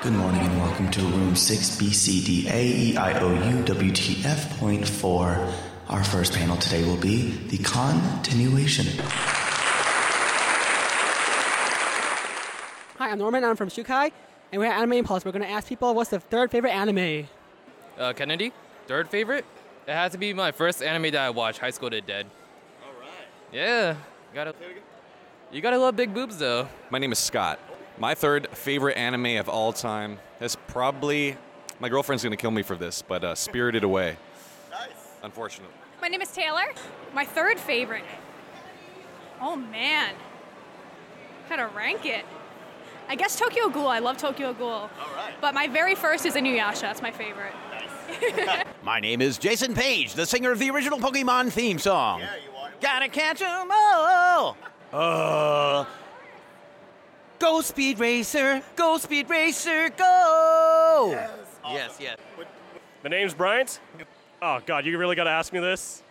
Good morning and welcome to room 6BCDAEIOU point 4. Our first panel today will be the continuation. Hi, I'm Norman. I'm from Shukai, and we're at Anime Impulse. We're going to ask people what's their third favorite anime. Uh, Kennedy, third favorite? It has to be my first anime that I watched, High School to Dead. All right. Yeah, gotta. You gotta love big boobs though. My name is Scott. My third favorite anime of all time is probably. My girlfriend's gonna kill me for this, but uh, Spirited Away. Nice. Unfortunately. My name is Taylor. My third favorite. Oh man. How to rank it? I guess Tokyo Ghoul. I love Tokyo Ghoul. All right. But my very first is Inuyasha. That's my favorite. Nice. My name is Jason Paige, the singer of the original Pokemon theme song. Yeah, you are. Gotta catch 'em all. Uh, go Speed Racer, go Speed Racer, go! Yes, yes. My name's Bryant. Oh God, you really gotta ask me this.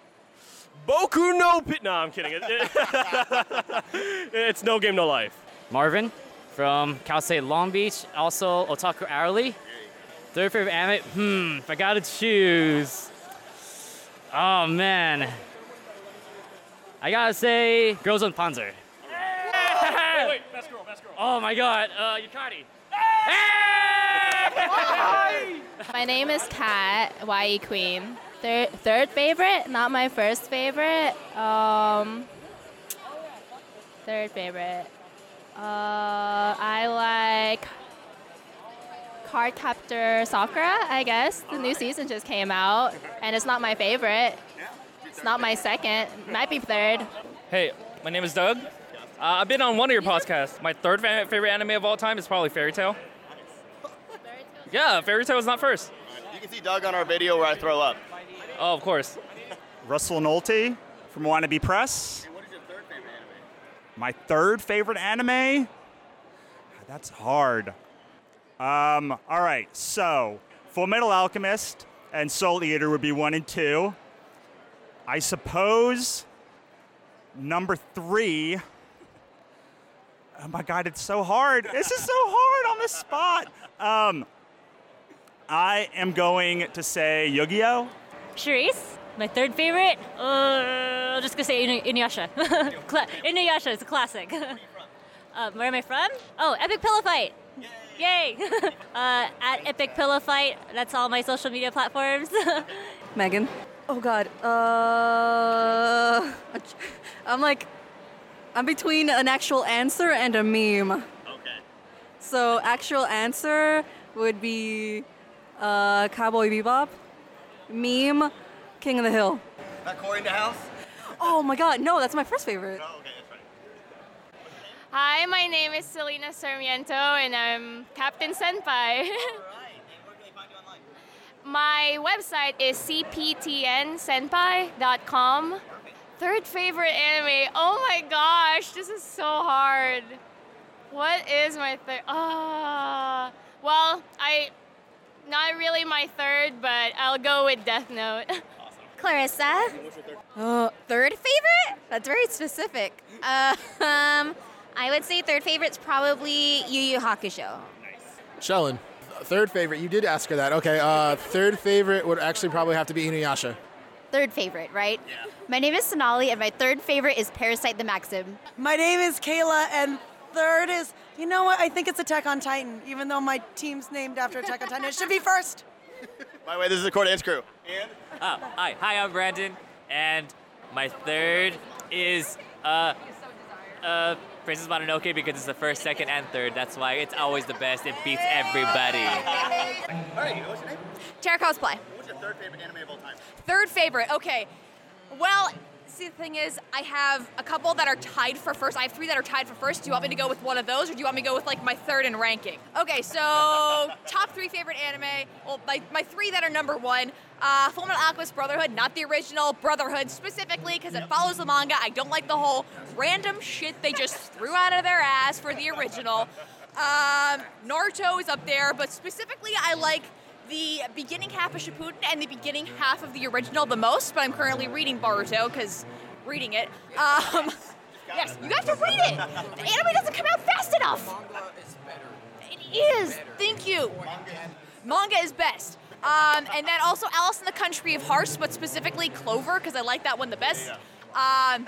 Boku no Pit. No, I'm kidding. It- it- it's no game, no life. Marvin from Cal State Long Beach, also Otaku Hourly. Third favorite anime? Hmm, if I gotta choose. Oh man. I gotta say Girls und Panzer. Wait, wait, best girl, best girl. Oh my god, uh, Yukari. My name is Kat, YE Queen. Third, third favorite, not my first favorite. Um, third favorite. Uh, I like Cardcaptor Sakura, I guess. The new season just came out, and it's not my favorite. It's not my second. Might be third. Hey, my name is Doug. Uh, I've been on one of your podcasts. My third favorite anime of all time is probably Fairy Tail. Yeah, Fairy Tail is not first. You can see Doug on our video where I throw up. Oh, of course. Russell Nolte from Wannabe Press. What is your third favorite anime? My third favorite anime? That's hard. Um, all right, so Full Metal Alchemist and Soul Eater would be one and two. I suppose number three. Oh my god, it's so hard. This is so hard on the spot. Um, I am going to say Yu-Gi-Oh! Charisse, my third favorite. Uh, I'm just gonna say Inu- Inuyasha. Cla- Inuyasha is a classic. uh, where am I from? Oh, Epic Pillow Fight. Yay! uh, at Epic Pillow Fight. That's all my social media platforms. Megan. Oh God. Uh, I'm like, I'm between an actual answer and a meme. Okay. So actual answer would be uh, Cowboy Bebop. Meme, King of the Hill. Not Cory in the house? Oh my God, no, that's my first favorite. Oh, okay, that's right. Hi, my name is Selena Sarmiento, and I'm Captain Senpai. All right. And where can they find you online? My website is cptnsenpai.com. Third favorite anime. Oh my gosh, this is so hard. What is my third? Ah, well, I not really my third, but I'll go with Death Note. Awesome. Clarissa. Uh, Third favorite? That's very specific. Uh, um, I would say third favorite's probably Yu Yu Hakusho. Nice. Shellen, third favorite. You did ask her that. Okay, uh, third favorite would actually probably have to be Inuyasha. Third favorite, right? Yeah. My name is Sonali, and my third favorite is Parasyte the Maxim. My name is Kayla, and third is, you know what? I think it's Attack on Titan, even though my team's named after Attack on Titan. It should be first. By the way, this is the Core Dance Crew. And Oh, hi, hi, I'm Brandon, and my third is uh, uh, Princess Mononoke because it's the first, second, and third. That's why it's always the best. It beats everybody. all right, what's your name? Terra Cosplay. What's your third favorite anime of all time? Third favorite. Okay. Well, see, the thing is, I have a couple that are tied for first. I have three that are tied for first. Do you want me to go with one of those, or do you want me to go with like my third in ranking? Okay, so top three favorite anime. Well, my, my three that are number one. Uh, Full Metal Alchemist Brotherhood, not the original Brotherhood specifically because it follows the manga. I don't like the whole random shit they just threw out of their ass for the original. Um, Naruto is up there, but specifically I like the beginning half of Shippuden and the beginning half of the original the most. But I'm currently reading Boruto because reading it. Um, yes, you have to read it. The anime doesn't come out fast enough. It, is. Thank you. Manga is best. Um, and then also Alice in the Country of Hearts, but specifically Clover, because I like that one the best. Um,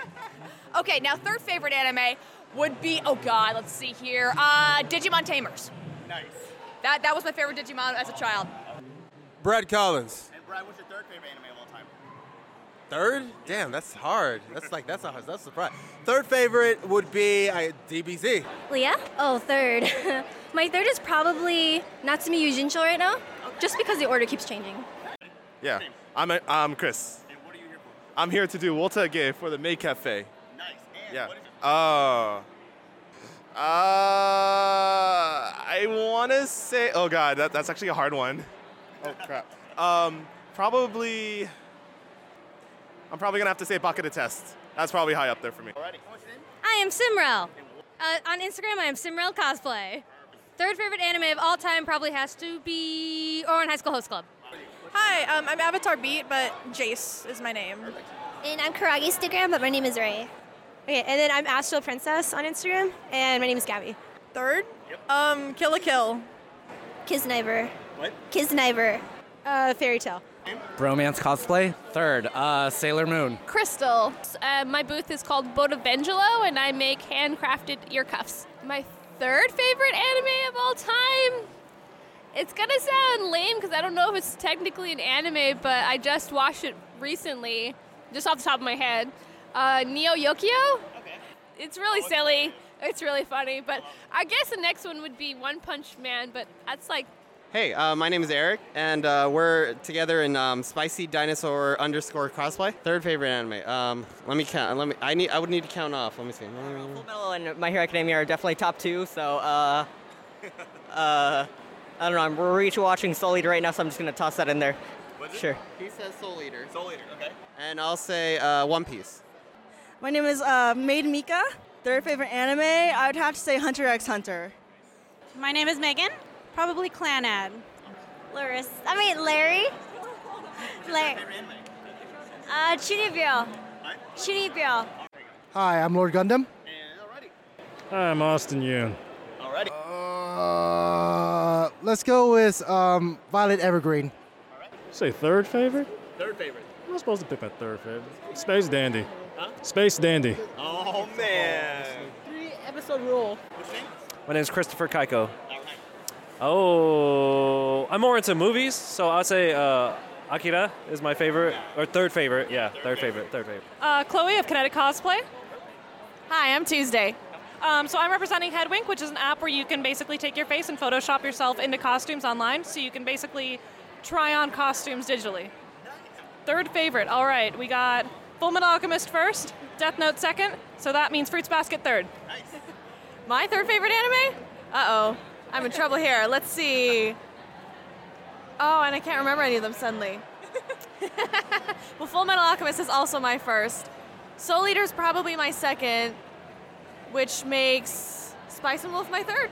okay, now third favorite anime would be oh god, let's see here. Uh, Digimon Tamers. Nice. That that was my favorite Digimon as a child. Brad Collins. And Brad, what's your third favorite anime of all time? Third? Damn, that's hard. That's like that's a that's a surprise. Third favorite would be uh, DBZ. Leah? Oh, third. My third is probably Natsume Yujincho right now, just because the order keeps changing. Yeah, I'm, a, I'm Chris. I'm here to do Walter Gay for the May Cafe. Nice. Yeah. Oh. uh, I want to say, oh god, that, that's actually a hard one. Oh crap. Um, probably, I'm probably gonna have to say Bucket of tests. That's probably high up there for me. I am Simrel. Uh, on Instagram, I am Simrel Cosplay. Third favorite anime of all time probably has to be Ouran High School Host Club. Hi, um, I'm Avatar Beat, but Jace is my name. And I'm Karagi Instagram, but my name is Ray. Okay, and then I'm Astral Princess on Instagram, and my name is Gabby. Third? Um, Kill la Kill. Kisniver. What? Kisniver. Uh, Fairy Tail. Bromance cosplay. Third, uh, Sailor Moon. Crystal. Uh, my booth is called Botavengelo, and I make handcrafted ear cuffs. My third favorite anime of all time. It's gonna sound lame because I don't know if it's technically an anime, but I just watched it recently, just off the top of my head. Uh, Neo Yokio. Okay. It's really silly. It's really funny, but I guess the next one would be One Punch Man, but that's like Hey, uh, my name is Eric, and uh, we're together in um, Spicy Dinosaur underscore cosplay. Third favorite anime. Um, let me count. Let me. I need. I would need to count off. Let me see. Metal and My Hero Academia are definitely top two. So, uh, uh, I don't know. I'm we're watching Soul Eater right now, so I'm just gonna toss that in there. Sure. He says Soul Eater. Soul Eater. Okay. And I'll say uh, One Piece. My name is uh, Maid Mika. Third favorite anime, I would have to say Hunter x Hunter. My name is Megan. Probably Clannad. Loris. I mean, Larry. Larry. Uh, Chiribyo. Chiribyo. Hi, I'm Lord Gundam. Hi, I'm Austin Yoon. Alrighty. Uh, let's go with um, Violet Evergarden. Say third favorite? Third favorite. I'm not supposed to pick my third favorite. Space Dandy. Huh? Space Dandy. Oh man. Three episode rule. My name is Christopher Kaiko. Oh, I'm more into movies, so I'd say uh, Akira is my favorite, or third favorite. Yeah, third favorite, third favorite. Uh, Chloe of Kinetic Cosplay. Hi, I'm Tuesday. Um, so I'm representing Headwink, which is an app where you can basically take your face and Photoshop yourself into costumes online. So you can basically try on costumes digitally. Third favorite. All right, we got Full Metal Alchemist first, Death Note second. So that means Fruits Basket third. My third favorite anime? Uh oh, I'm in trouble here. Let's see. Oh, and I can't remember any of them suddenly. well, Full Metal Alchemist is also my first. Soul Eater is probably my second, which makes Spice and Wolf my third.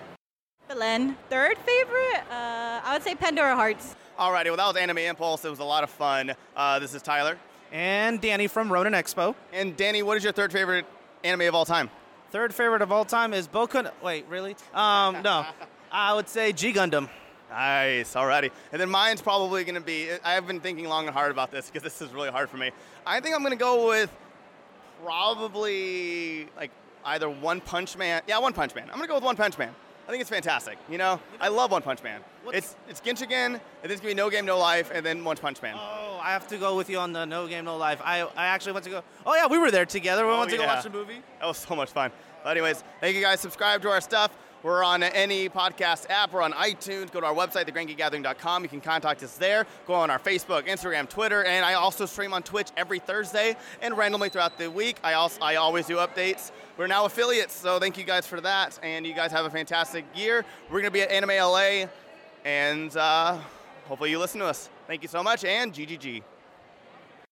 Belen. Third favorite? Uh, I would say Pandora Hearts. Alrighty, well, that was Anime Impulse. It was a lot of fun. Uh, this is Tyler. And Danny from Ronin Expo. And Danny, what is your third favorite anime of all time? Third favorite of all time is Boku. no- Wait, really? Um, no. I would say G Gundam. Nice, alrighty. And then mine's probably going to be, I've been thinking long and hard about this because this is really hard for me. I think I'm going to go with probably like either One Punch Man. Yeah, One Punch Man. I'm going to go with One Punch Man. I think it's fantastic. You know, I love One Punch Man. It's it's Genshiken, and then it's going to be No Game, No Life, and then One Punch Man. Oh, I have to go with you on the No Game No Life. I, I actually went to go. Oh yeah, we were there together. We Oh, went to go watch the movie. That was so much fun. But anyways, thank you guys. Subscribe to our stuff. We're on any podcast app. We're on iTunes. Go to our website, thegrandgeekgathering.com. You can contact us there. Go on our Facebook, Instagram, Twitter, and I also stream on Twitch every Thursday and randomly throughout the week. I also I always do updates. We're now affiliates, so thank you guys for that. And you guys have a fantastic year. We're gonna be at Anime LA, and uh, hopefully you listen to us. Thank you so much, and GGG.